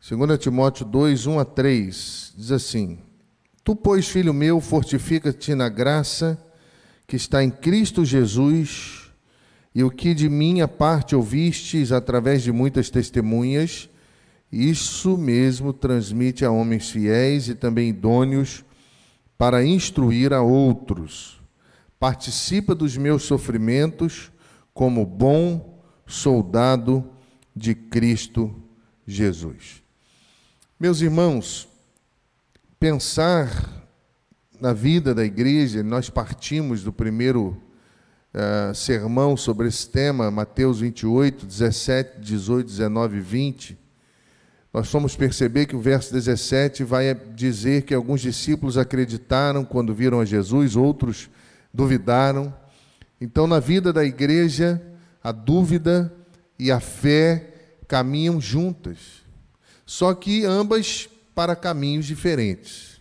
2 Timóteo 2, 1 a 3, diz assim: Tu, pois, filho meu, fortifica-te na graça que está em Cristo Jesus, e o que de minha parte ouvistes através de muitas testemunhas, isso mesmo transmite a homens fiéis e também idôneos para instruir a outros. Participa dos meus sofrimentos como bom soldado de Cristo Jesus. Meus irmãos, pensar na vida da igreja, nós partimos do primeiro uh, sermão sobre esse tema, Mateus 28, 17, 18, 19 e 20. Nós fomos perceber que o verso 17 vai dizer que alguns discípulos acreditaram quando viram a Jesus, outros duvidaram. Então, na vida da igreja, a dúvida e a fé caminham juntas, só que ambas para caminhos diferentes.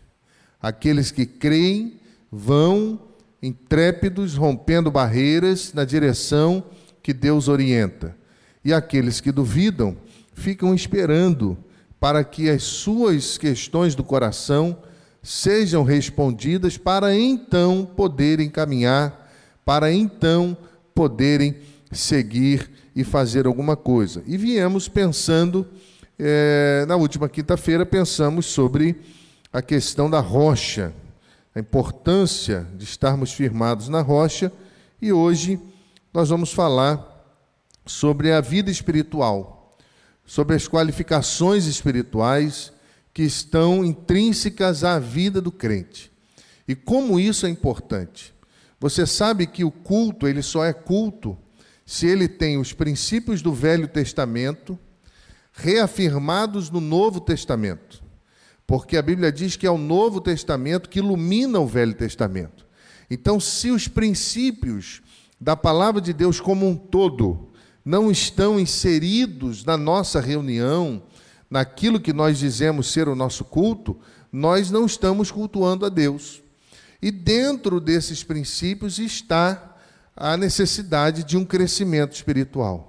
Aqueles que creem vão intrépidos, rompendo barreiras na direção que Deus orienta, e aqueles que duvidam ficam esperando para que as suas questões do coração sejam respondidas para então poderem caminhar, para então poderem seguir e fazer alguma coisa. E viemos pensando, é, na última quinta-feira, pensamos sobre a questão da rocha, a importância de estarmos firmados na rocha, e hoje nós vamos falar sobre a vida espiritual, sobre as qualificações espirituais que estão intrínsecas à vida do crente. E como isso é importante. Você sabe que o culto, ele só é culto se ele tem os princípios do Velho Testamento reafirmados no Novo Testamento. Porque a Bíblia diz que é o Novo Testamento que ilumina o Velho Testamento. Então, se os princípios da palavra de Deus como um todo não estão inseridos na nossa reunião, naquilo que nós dizemos ser o nosso culto, nós não estamos cultuando a Deus. E dentro desses princípios está a necessidade de um crescimento espiritual.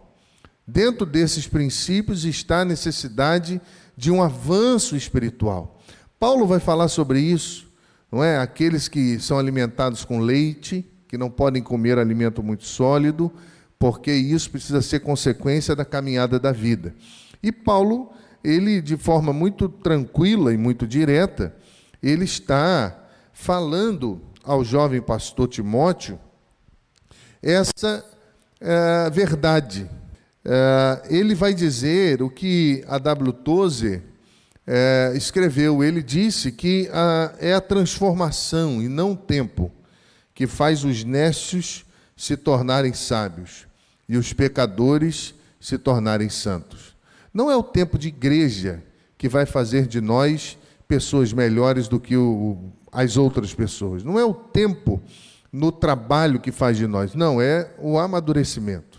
Dentro desses princípios está a necessidade de um avanço espiritual. Paulo vai falar sobre isso, não é? Aqueles que são alimentados com leite, que não podem comer alimento muito sólido, porque isso precisa ser consequência da caminhada da vida. E Paulo, ele de forma muito tranquila e muito direta, ele está falando ao jovem pastor Timóteo essa é, verdade. É, ele vai dizer o que a W. Tozer é, escreveu. Ele disse que é a transformação e não o tempo que faz os nécios se tornarem sábios e os pecadores se tornarem santos. Não é o tempo de igreja que vai fazer de nós pessoas melhores do que o, as outras pessoas. Não é o tempo no trabalho que faz de nós. Não, é o amadurecimento.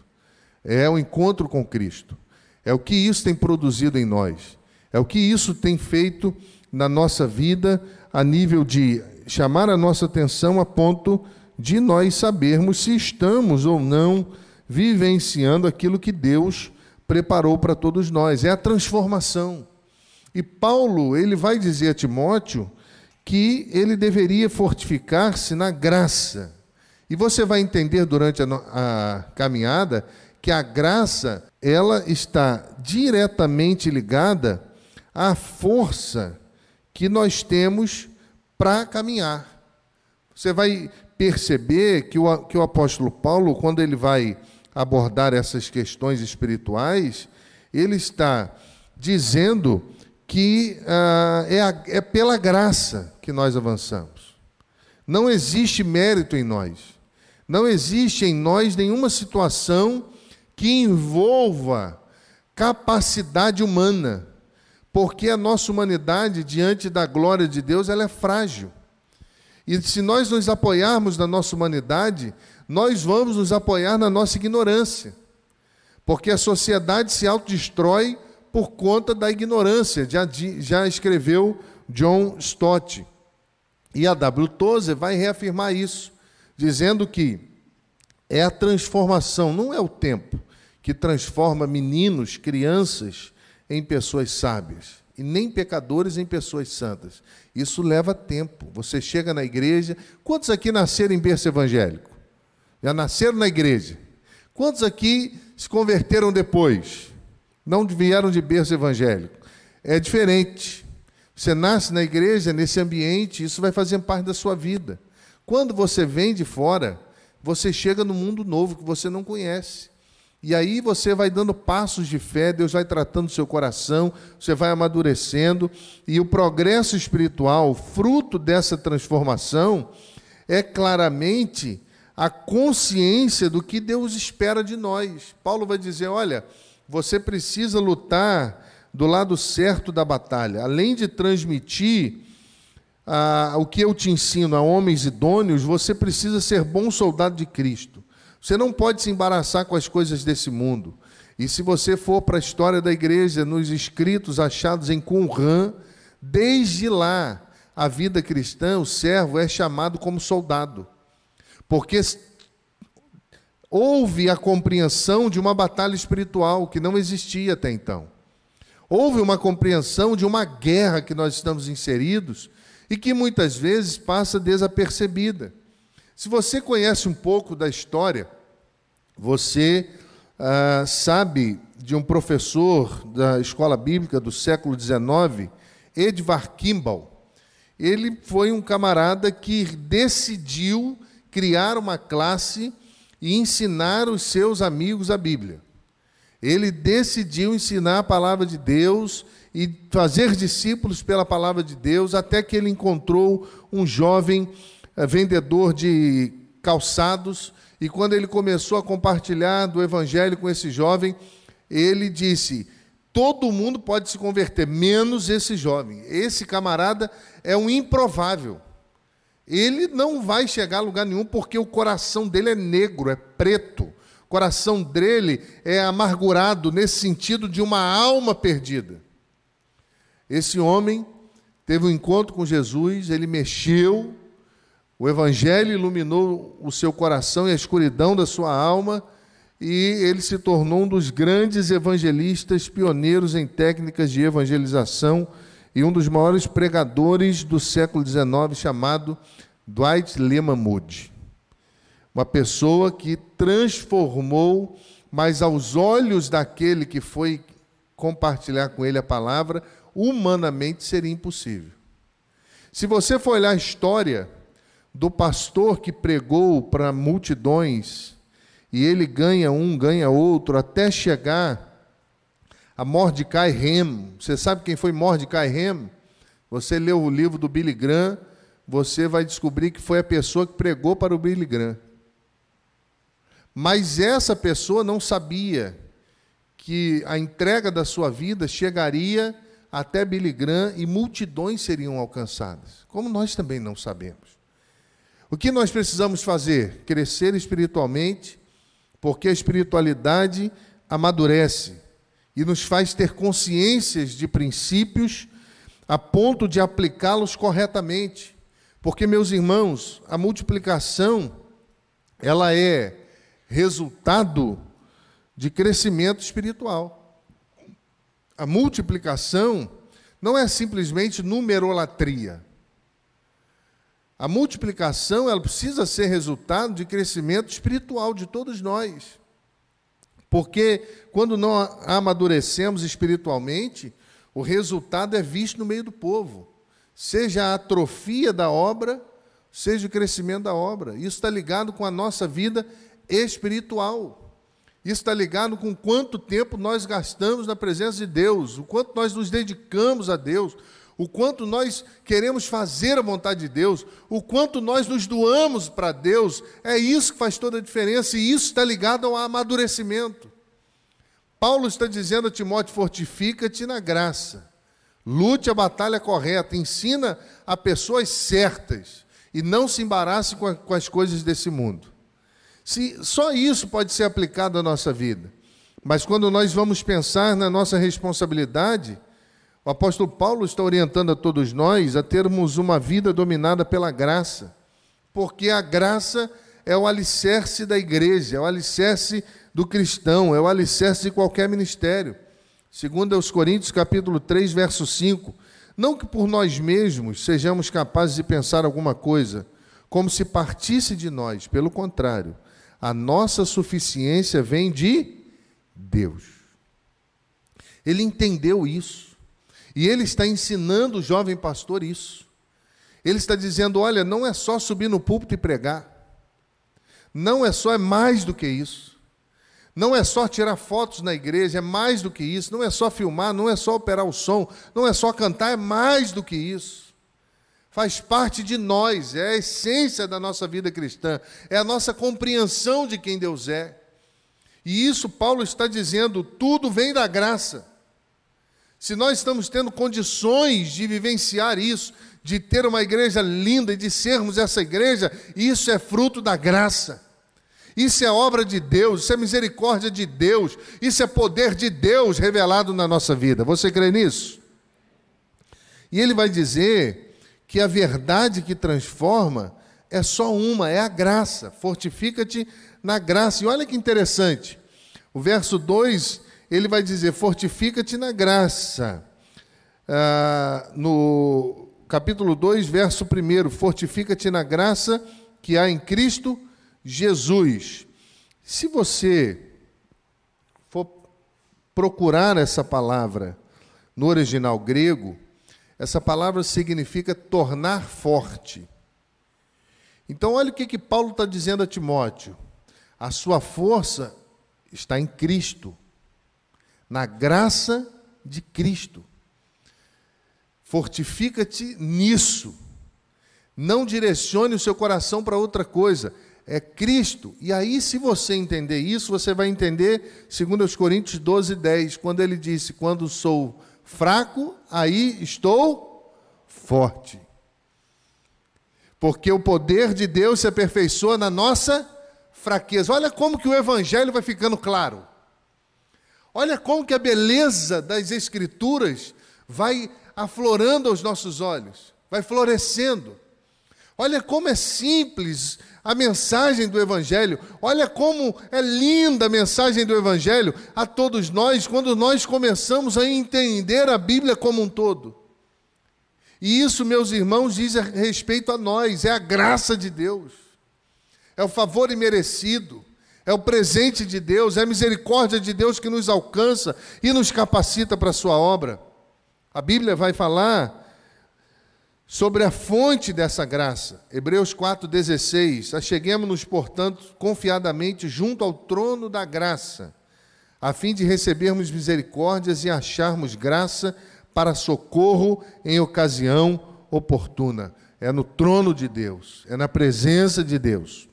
É o encontro com Cristo. É o que isso tem produzido em nós. É o que isso tem feito na nossa vida a nível de chamar a nossa atenção a ponto de nós sabermos se estamos ou não vivenciando aquilo que Deus preparou para todos nós. É a transformação. E Paulo, ele vai dizer a Timóteo que ele deveria fortificar-se na graça. E você vai entender durante a, a caminhada que a graça ela está diretamente ligada à força que nós temos para caminhar. Você vai perceber que o, que o apóstolo Paulo, quando ele vai abordar essas questões espirituais, ele está dizendo que ah, é, a, é pela graça que nós avançamos. Não existe mérito em nós. Não existe em nós nenhuma situação que envolva capacidade humana, porque a nossa humanidade diante da glória de Deus ela é frágil. E se nós nos apoiarmos na nossa humanidade, nós vamos nos apoiar na nossa ignorância, porque a sociedade se autodestrói por conta da ignorância, já, já escreveu John Stott. E a W. Tozer vai reafirmar isso, dizendo que é a transformação, não é o tempo que transforma meninos, crianças, em pessoas sábias e nem pecadores em pessoas santas. Isso leva tempo. Você chega na igreja. Quantos aqui nasceram em berço evangélico? Já nasceram na igreja. Quantos aqui se converteram depois? Não vieram de berço evangélico. É diferente. Você nasce na igreja, nesse ambiente, isso vai fazer parte da sua vida. Quando você vem de fora, você chega no mundo novo que você não conhece. E aí você vai dando passos de fé, Deus vai tratando seu coração, você vai amadurecendo, e o progresso espiritual, fruto dessa transformação, é claramente a consciência do que Deus espera de nós. Paulo vai dizer: olha, você precisa lutar do lado certo da batalha, além de transmitir ah, o que eu te ensino a homens idôneos, você precisa ser bom soldado de Cristo. Você não pode se embaraçar com as coisas desse mundo. E se você for para a história da igreja, nos escritos achados em Qumran, desde lá, a vida cristã, o servo é chamado como soldado. Porque houve a compreensão de uma batalha espiritual que não existia até então. Houve uma compreensão de uma guerra que nós estamos inseridos e que muitas vezes passa desapercebida. Se você conhece um pouco da história, você ah, sabe de um professor da escola bíblica do século XIX, Edvard Kimball. Ele foi um camarada que decidiu criar uma classe e ensinar os seus amigos a Bíblia. Ele decidiu ensinar a palavra de Deus e fazer discípulos pela palavra de Deus, até que ele encontrou um jovem vendedor de calçados, e quando ele começou a compartilhar do evangelho com esse jovem, ele disse: todo mundo pode se converter, menos esse jovem. Esse camarada é um improvável. Ele não vai chegar a lugar nenhum porque o coração dele é negro, é preto. O coração dele é amargurado nesse sentido de uma alma perdida. Esse homem teve um encontro com Jesus, ele mexeu, o Evangelho iluminou o seu coração e a escuridão da sua alma, e ele se tornou um dos grandes evangelistas pioneiros em técnicas de evangelização e um dos maiores pregadores do século XIX, chamado Dwight Lyman Moody. Uma pessoa que transformou, mas aos olhos daquele que foi compartilhar com ele a palavra, humanamente seria impossível. Se você for olhar a história do pastor que pregou para multidões, e ele ganha um, ganha outro, até chegar a Mordecai Rem. Você sabe quem foi Mordecai Rem? Você leu o livro do Billy Graham, você vai descobrir que foi a pessoa que pregou para o Billy Graham. Mas essa pessoa não sabia que a entrega da sua vida chegaria até Billy Graham e multidões seriam alcançadas, como nós também não sabemos. O que nós precisamos fazer? Crescer espiritualmente, porque a espiritualidade amadurece e nos faz ter consciências de princípios a ponto de aplicá-los corretamente. Porque, meus irmãos, a multiplicação ela é resultado de crescimento espiritual. A multiplicação não é simplesmente numerolatria. A multiplicação ela precisa ser resultado de crescimento espiritual de todos nós. Porque quando não amadurecemos espiritualmente, o resultado é visto no meio do povo. Seja a atrofia da obra, seja o crescimento da obra. Isso está ligado com a nossa vida espiritual. Isso está ligado com quanto tempo nós gastamos na presença de Deus, o quanto nós nos dedicamos a Deus, o quanto nós queremos fazer a vontade de Deus, o quanto nós nos doamos para Deus. É isso que faz toda a diferença e isso está ligado ao amadurecimento. Paulo está dizendo a Timóteo: fortifica-te na graça, lute a batalha correta, ensina a pessoas certas e não se embarace com, a, com as coisas desse mundo. Se só isso pode ser aplicado à nossa vida. Mas quando nós vamos pensar na nossa responsabilidade, o apóstolo Paulo está orientando a todos nós a termos uma vida dominada pela graça, porque a graça é o alicerce da igreja, é o alicerce do cristão, é o alicerce de qualquer ministério. Segundo aos Coríntios, capítulo 3, verso 5. Não que por nós mesmos sejamos capazes de pensar alguma coisa, como se partisse de nós, pelo contrário, a nossa suficiência vem de Deus. Ele entendeu isso. E ele está ensinando o jovem pastor isso. Ele está dizendo: olha, não é só subir no púlpito e pregar. Não é só, é mais do que isso. Não é só tirar fotos na igreja, é mais do que isso. Não é só filmar, não é só operar o som, não é só cantar, é mais do que isso. Faz parte de nós, é a essência da nossa vida cristã, é a nossa compreensão de quem Deus é. E isso Paulo está dizendo, tudo vem da graça. Se nós estamos tendo condições de vivenciar isso, de ter uma igreja linda e de sermos essa igreja, isso é fruto da graça. Isso é obra de Deus, isso é misericórdia de Deus, isso é poder de Deus revelado na nossa vida. Você crê nisso? E ele vai dizer que a verdade que transforma é só uma, é a graça. Fortifica-te na graça. E olha que interessante. O verso 2, ele vai dizer: Fortifica-te na graça. Ah, no capítulo 2, verso 1: Fortifica-te na graça que há em Cristo Jesus. Se você for procurar essa palavra no original grego, essa palavra significa tornar forte. Então, olha o que, que Paulo está dizendo a Timóteo. A sua força está em Cristo, na graça de Cristo. Fortifica-te nisso. Não direcione o seu coração para outra coisa. É Cristo. E aí, se você entender isso, você vai entender, segundo os Coríntios 12, 10, quando ele disse: Quando sou fraco, aí estou forte. Porque o poder de Deus se aperfeiçoa na nossa fraqueza. Olha como que o evangelho vai ficando claro. Olha como que a beleza das escrituras vai aflorando aos nossos olhos, vai florescendo. Olha como é simples a mensagem do Evangelho. Olha como é linda a mensagem do Evangelho a todos nós quando nós começamos a entender a Bíblia como um todo. E isso, meus irmãos, diz a respeito a nós, é a graça de Deus é o favor imerecido, é o presente de Deus, é a misericórdia de Deus que nos alcança e nos capacita para a sua obra. A Bíblia vai falar sobre a fonte dessa graça. Hebreus 4,16. Acheguemos-nos, portanto, confiadamente junto ao trono da graça, a fim de recebermos misericórdias e acharmos graça para socorro em ocasião oportuna. É no trono de Deus, é na presença de Deus.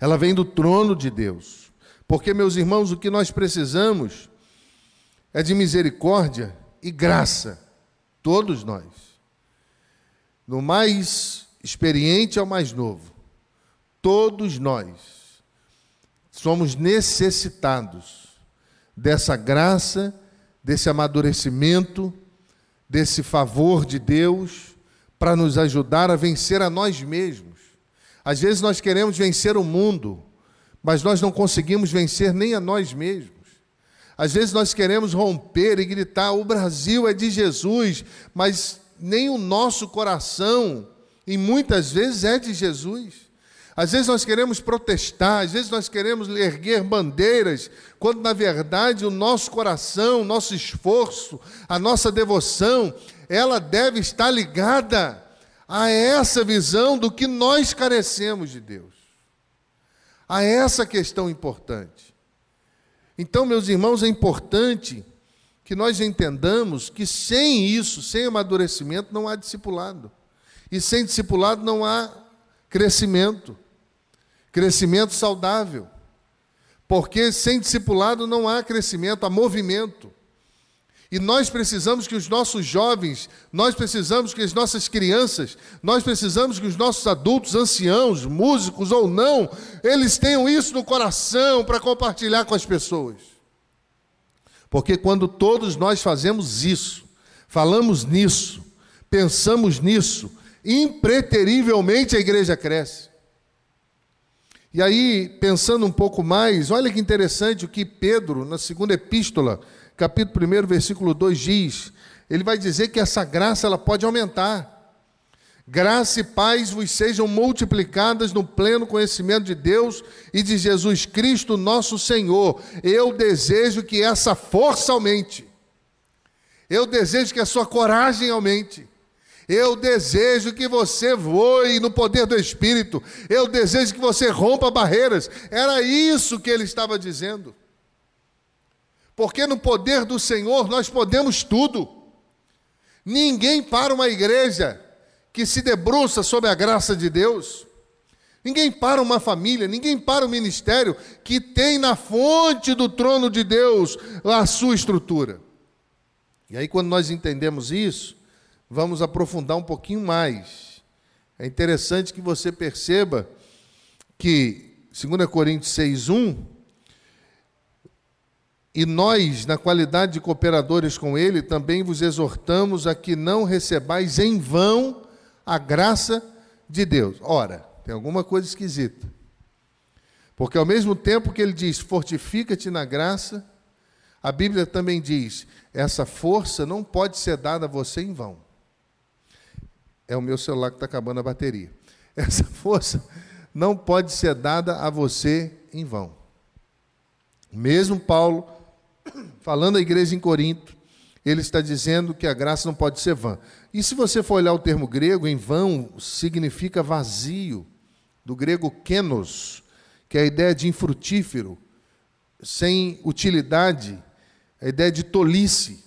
Ela vem do trono de Deus. Porque, meus irmãos, o que nós precisamos é de misericórdia e graça. Todos nós. No mais experiente ao mais novo. Todos nós somos necessitados dessa graça, desse amadurecimento, desse favor de Deus para nos ajudar a vencer a nós mesmos. Às vezes nós queremos vencer o mundo, mas nós não conseguimos vencer nem a nós mesmos. Às vezes nós queremos romper e gritar: o Brasil é de Jesus, mas nem o nosso coração, e muitas vezes é de Jesus. Às vezes nós queremos protestar, às vezes nós queremos erguer bandeiras, quando na verdade o nosso coração, o nosso esforço, a nossa devoção, ela deve estar ligada a essa visão do que nós carecemos de Deus, a essa questão importante. Então, meus irmãos, é importante que nós entendamos que sem isso, sem amadurecimento, não há discipulado. E sem discipulado não há crescimento. Crescimento saudável. Porque sem discipulado não há crescimento, há movimento. E nós precisamos que os nossos jovens, nós precisamos que as nossas crianças, nós precisamos que os nossos adultos, anciãos, músicos ou não, eles tenham isso no coração para compartilhar com as pessoas. Porque quando todos nós fazemos isso, falamos nisso, pensamos nisso, impreterivelmente a igreja cresce. E aí, pensando um pouco mais, olha que interessante o que Pedro, na segunda epístola, capítulo 1, versículo 2 diz, ele vai dizer que essa graça ela pode aumentar. Graça e paz vos sejam multiplicadas no pleno conhecimento de Deus e de Jesus Cristo, nosso Senhor. Eu desejo que essa força aumente. Eu desejo que a sua coragem aumente. Eu desejo que você voe no poder do Espírito. Eu desejo que você rompa barreiras. Era isso que ele estava dizendo. Porque no poder do Senhor nós podemos tudo. Ninguém para uma igreja que se debruça sobre a graça de Deus. Ninguém para uma família, ninguém para um ministério que tem na fonte do trono de Deus a sua estrutura. E aí, quando nós entendemos isso, vamos aprofundar um pouquinho mais. É interessante que você perceba que 2 Coríntios 6,1 e nós, na qualidade de cooperadores com ele, também vos exortamos a que não recebais em vão a graça de Deus. Ora, tem alguma coisa esquisita. Porque ao mesmo tempo que ele diz, fortifica-te na graça, a Bíblia também diz, essa força não pode ser dada a você em vão. É o meu celular que está acabando a bateria. Essa força não pode ser dada a você em vão. Mesmo Paulo, falando à igreja em Corinto, ele está dizendo que a graça não pode ser vã. E se você for olhar o termo grego, em vão significa vazio, do grego kenos, que é a ideia de infrutífero, sem utilidade, a ideia de tolice.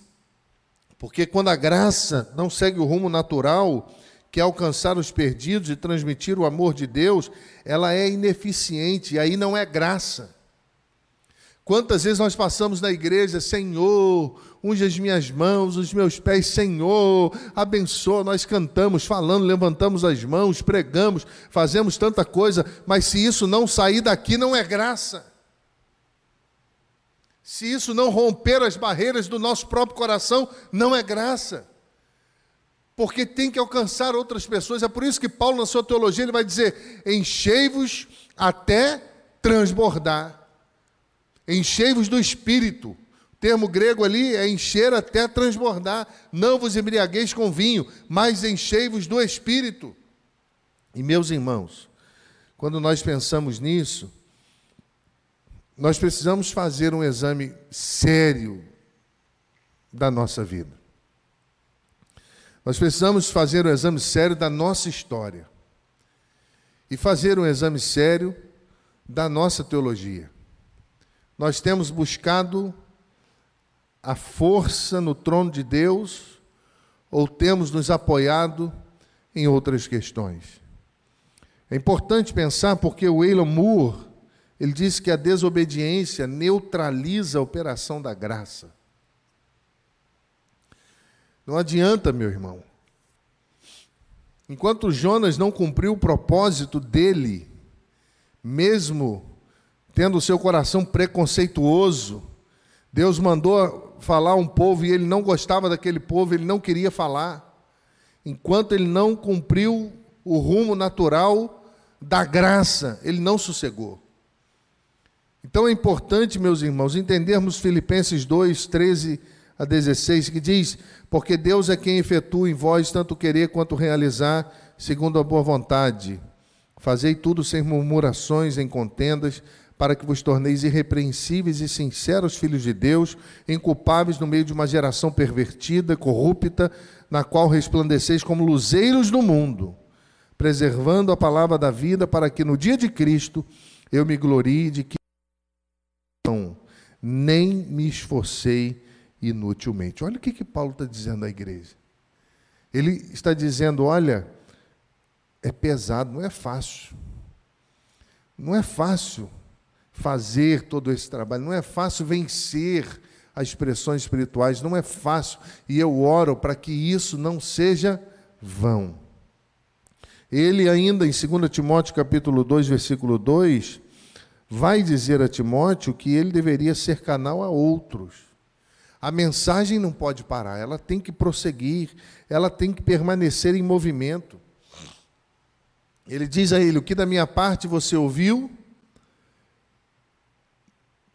Porque quando a graça não segue o rumo natural, que é alcançar os perdidos e transmitir o amor de Deus, ela é ineficiente, e aí não é graça. Quantas vezes nós passamos na igreja, Senhor, unge as minhas mãos, os meus pés, Senhor, abençoa. Nós cantamos, falando, levantamos as mãos, pregamos, fazemos tanta coisa, mas se isso não sair daqui, não é graça. Se isso não romper as barreiras do nosso próprio coração, não é graça porque tem que alcançar outras pessoas. É por isso que Paulo, na sua teologia, ele vai dizer: enchei-vos até transbordar. Enchei-vos do espírito. O termo grego ali é encher até transbordar. Não vos embriagueis com vinho, mas enchei-vos do espírito. E meus irmãos, quando nós pensamos nisso, nós precisamos fazer um exame sério da nossa vida. Nós precisamos fazer um exame sério da nossa história e fazer um exame sério da nossa teologia. Nós temos buscado a força no trono de Deus ou temos nos apoiado em outras questões. É importante pensar porque o Elon Moore, ele disse que a desobediência neutraliza a operação da graça. Não adianta, meu irmão. Enquanto Jonas não cumpriu o propósito dele, mesmo tendo o seu coração preconceituoso, Deus mandou falar um povo e ele não gostava daquele povo, ele não queria falar. Enquanto ele não cumpriu o rumo natural da graça, ele não sossegou. Então é importante, meus irmãos, entendermos Filipenses 2, 13 a 16, que diz: Porque Deus é quem efetua em vós tanto querer quanto realizar, segundo a boa vontade. Fazei tudo sem murmurações, em contendas, para que vos torneis irrepreensíveis e sinceros filhos de Deus, inculpáveis no meio de uma geração pervertida, corrupta, na qual resplandeceis como luzeiros no mundo, preservando a palavra da vida, para que no dia de Cristo eu me glorie de que não, nem me esforcei inutilmente. Olha o que, que Paulo está dizendo à igreja. Ele está dizendo: olha, é pesado, não é fácil. Não é fácil fazer todo esse trabalho, não é fácil vencer as pressões espirituais, não é fácil. E eu oro para que isso não seja vão. Ele ainda em 2 Timóteo capítulo 2, versículo 2, vai dizer a Timóteo que ele deveria ser canal a outros. A mensagem não pode parar, ela tem que prosseguir, ela tem que permanecer em movimento. Ele diz a ele: O que da minha parte você ouviu,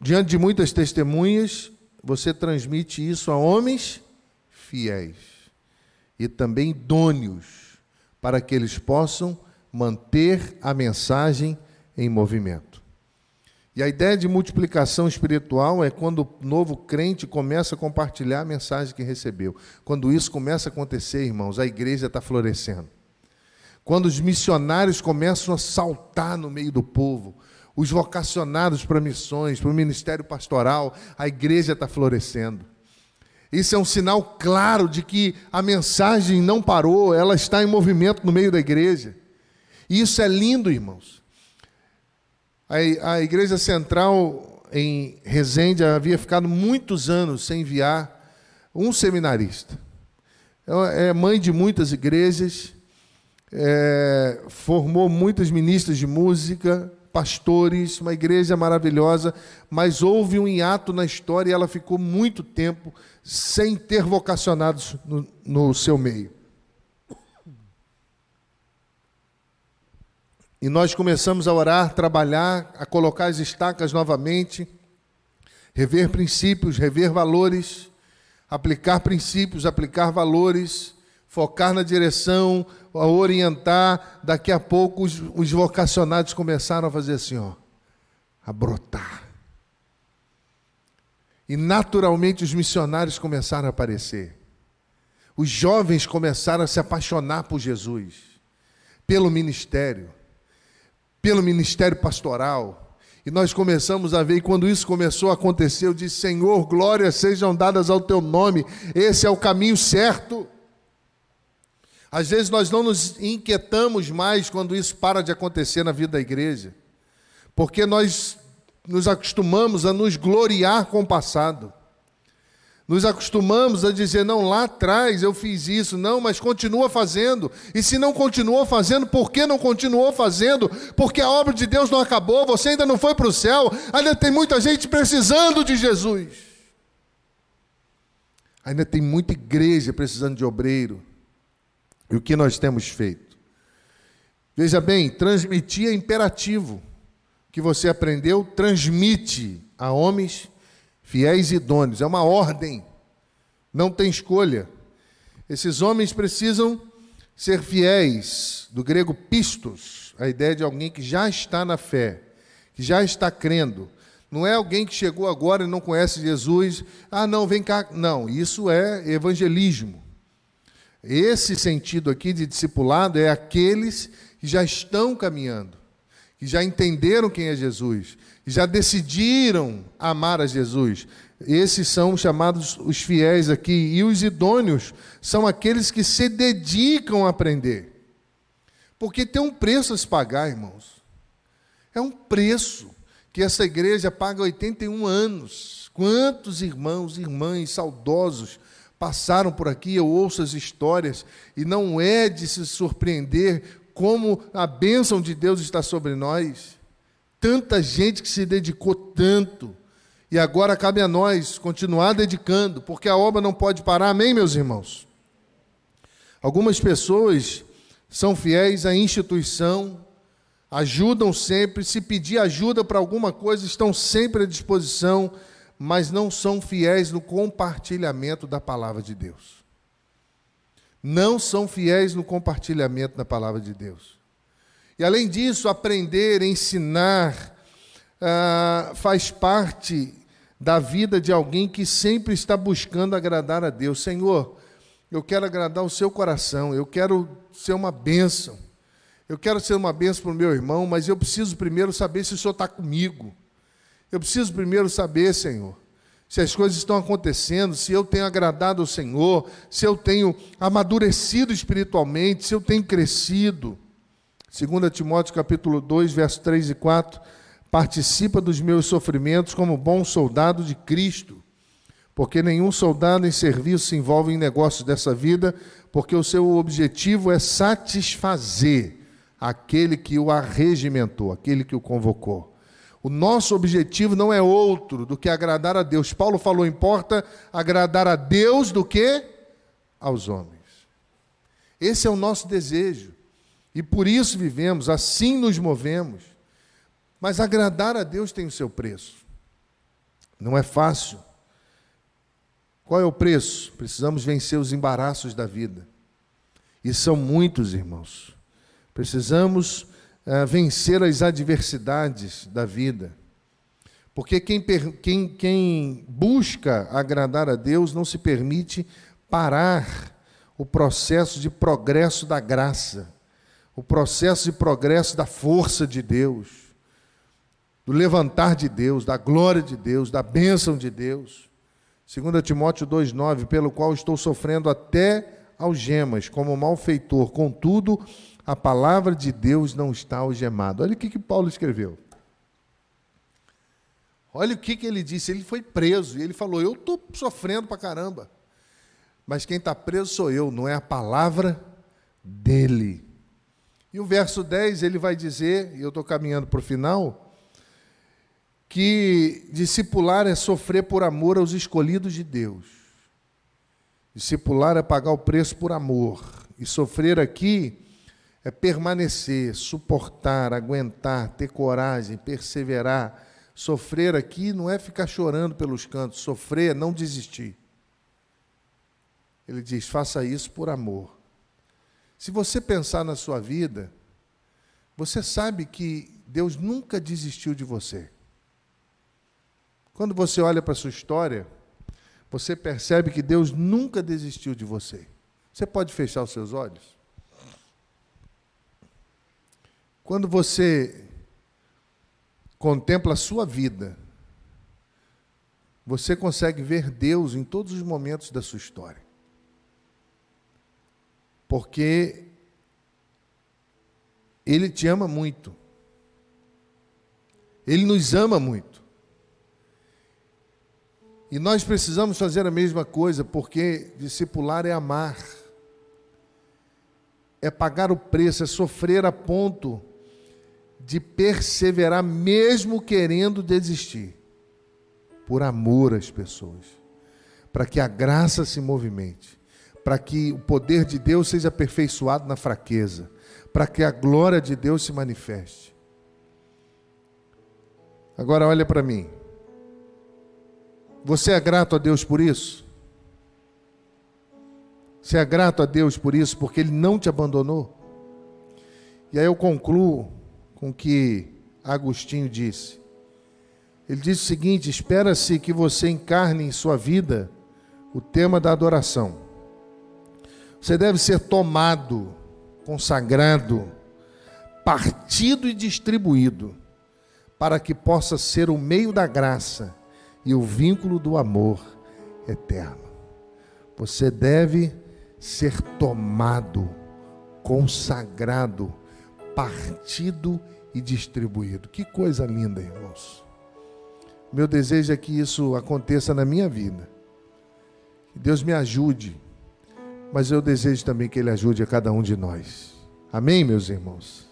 diante de muitas testemunhas, você transmite isso a homens fiéis e também idôneos, para que eles possam manter a mensagem em movimento. E a ideia de multiplicação espiritual é quando o novo crente começa a compartilhar a mensagem que recebeu. Quando isso começa a acontecer, irmãos, a igreja está florescendo. Quando os missionários começam a saltar no meio do povo, os vocacionados para missões, para o ministério pastoral, a igreja está florescendo. Isso é um sinal claro de que a mensagem não parou, ela está em movimento no meio da igreja. E isso é lindo, irmãos. A, a igreja central em Resende havia ficado muitos anos sem enviar um seminarista. É mãe de muitas igrejas, é, formou muitas ministras de música, pastores, uma igreja maravilhosa, mas houve um hiato na história e ela ficou muito tempo sem ter vocacionados no, no seu meio. E nós começamos a orar, trabalhar, a colocar as estacas novamente, rever princípios, rever valores, aplicar princípios, aplicar valores, focar na direção, a orientar. Daqui a pouco os, os vocacionados começaram a fazer assim, ó, a brotar. E naturalmente os missionários começaram a aparecer. Os jovens começaram a se apaixonar por Jesus, pelo ministério pelo ministério pastoral. E nós começamos a ver, e quando isso começou a acontecer, eu disse: Senhor, glórias sejam dadas ao teu nome, esse é o caminho certo. Às vezes nós não nos inquietamos mais quando isso para de acontecer na vida da igreja, porque nós nos acostumamos a nos gloriar com o passado. Nos acostumamos a dizer, não, lá atrás eu fiz isso, não, mas continua fazendo. E se não continuou fazendo, por que não continuou fazendo? Porque a obra de Deus não acabou, você ainda não foi para o céu, ainda tem muita gente precisando de Jesus. Ainda tem muita igreja precisando de obreiro. E o que nós temos feito? Veja bem, transmitir é imperativo. O que você aprendeu, transmite a homens fiéis e idôneos, é uma ordem, não tem escolha. Esses homens precisam ser fiéis, do grego pistos, a ideia de alguém que já está na fé, que já está crendo. Não é alguém que chegou agora e não conhece Jesus, ah, não, vem cá. Não, isso é evangelismo. Esse sentido aqui de discipulado é aqueles que já estão caminhando, que já entenderam quem é Jesus, já decidiram amar a Jesus. Esses são chamados os fiéis aqui. E os idôneos são aqueles que se dedicam a aprender. Porque tem um preço a se pagar, irmãos. É um preço que essa igreja paga 81 anos. Quantos irmãos irmãs saudosos passaram por aqui, eu ouço as histórias, e não é de se surpreender como a bênção de Deus está sobre nós. Tanta gente que se dedicou tanto. E agora cabe a nós continuar dedicando, porque a obra não pode parar, amém, meus irmãos? Algumas pessoas são fiéis à instituição, ajudam sempre, se pedir ajuda para alguma coisa, estão sempre à disposição, mas não são fiéis no compartilhamento da palavra de Deus. Não são fiéis no compartilhamento da palavra de Deus. E além disso, aprender, ensinar, ah, faz parte da vida de alguém que sempre está buscando agradar a Deus. Senhor, eu quero agradar o seu coração, eu quero ser uma bênção. Eu quero ser uma bênção para o meu irmão, mas eu preciso primeiro saber se o Senhor está comigo. Eu preciso primeiro saber, Senhor, se as coisas estão acontecendo, se eu tenho agradado ao Senhor, se eu tenho amadurecido espiritualmente, se eu tenho crescido. 2 Timóteo capítulo 2, versos 3 e 4, participa dos meus sofrimentos como bom soldado de Cristo, porque nenhum soldado em serviço se envolve em negócios dessa vida, porque o seu objetivo é satisfazer aquele que o arregimentou, aquele que o convocou. O nosso objetivo não é outro do que agradar a Deus. Paulo falou: importa agradar a Deus do que aos homens. Esse é o nosso desejo. E por isso vivemos, assim nos movemos. Mas agradar a Deus tem o seu preço. Não é fácil. Qual é o preço? Precisamos vencer os embaraços da vida. E são muitos, irmãos. Precisamos vencer as adversidades da vida. Porque quem, quem, quem busca agradar a Deus não se permite parar o processo de progresso da graça, o processo de progresso da força de Deus, do levantar de Deus, da glória de Deus, da bênção de Deus. 2 Timóteo 2,9, pelo qual estou sofrendo até algemas, como malfeitor, contudo, a palavra de Deus não está algemada. Olha o que, que Paulo escreveu. Olha o que, que ele disse. Ele foi preso e ele falou: Eu estou sofrendo para caramba. Mas quem está preso sou eu, não é a palavra dele. E o verso 10 ele vai dizer, e eu estou caminhando para o final, que discipular é sofrer por amor aos escolhidos de Deus. Discipular é pagar o preço por amor. E sofrer aqui é permanecer, suportar, aguentar, ter coragem, perseverar. Sofrer aqui não é ficar chorando pelos cantos, sofrer é não desistir. Ele diz: faça isso por amor. Se você pensar na sua vida, você sabe que Deus nunca desistiu de você. Quando você olha para a sua história, você percebe que Deus nunca desistiu de você. Você pode fechar os seus olhos? Quando você contempla a sua vida, você consegue ver Deus em todos os momentos da sua história. Porque Ele te ama muito. Ele nos ama muito. E nós precisamos fazer a mesma coisa, porque discipular é amar, é pagar o preço, é sofrer a ponto de perseverar, mesmo querendo desistir, por amor às pessoas, para que a graça se movimente, para que o poder de Deus seja aperfeiçoado na fraqueza, para que a glória de Deus se manifeste. Agora olha para mim. Você é grato a Deus por isso? Você é grato a Deus por isso, porque Ele não te abandonou? E aí eu concluo com o que Agostinho disse. Ele disse o seguinte: espera-se que você encarne em sua vida o tema da adoração. Você deve ser tomado, consagrado, partido e distribuído, para que possa ser o meio da graça e o vínculo do amor eterno. Você deve ser tomado, consagrado, partido e distribuído. Que coisa linda, irmãos. Meu desejo é que isso aconteça na minha vida. Que Deus me ajude, mas eu desejo também que Ele ajude a cada um de nós. Amém, meus irmãos?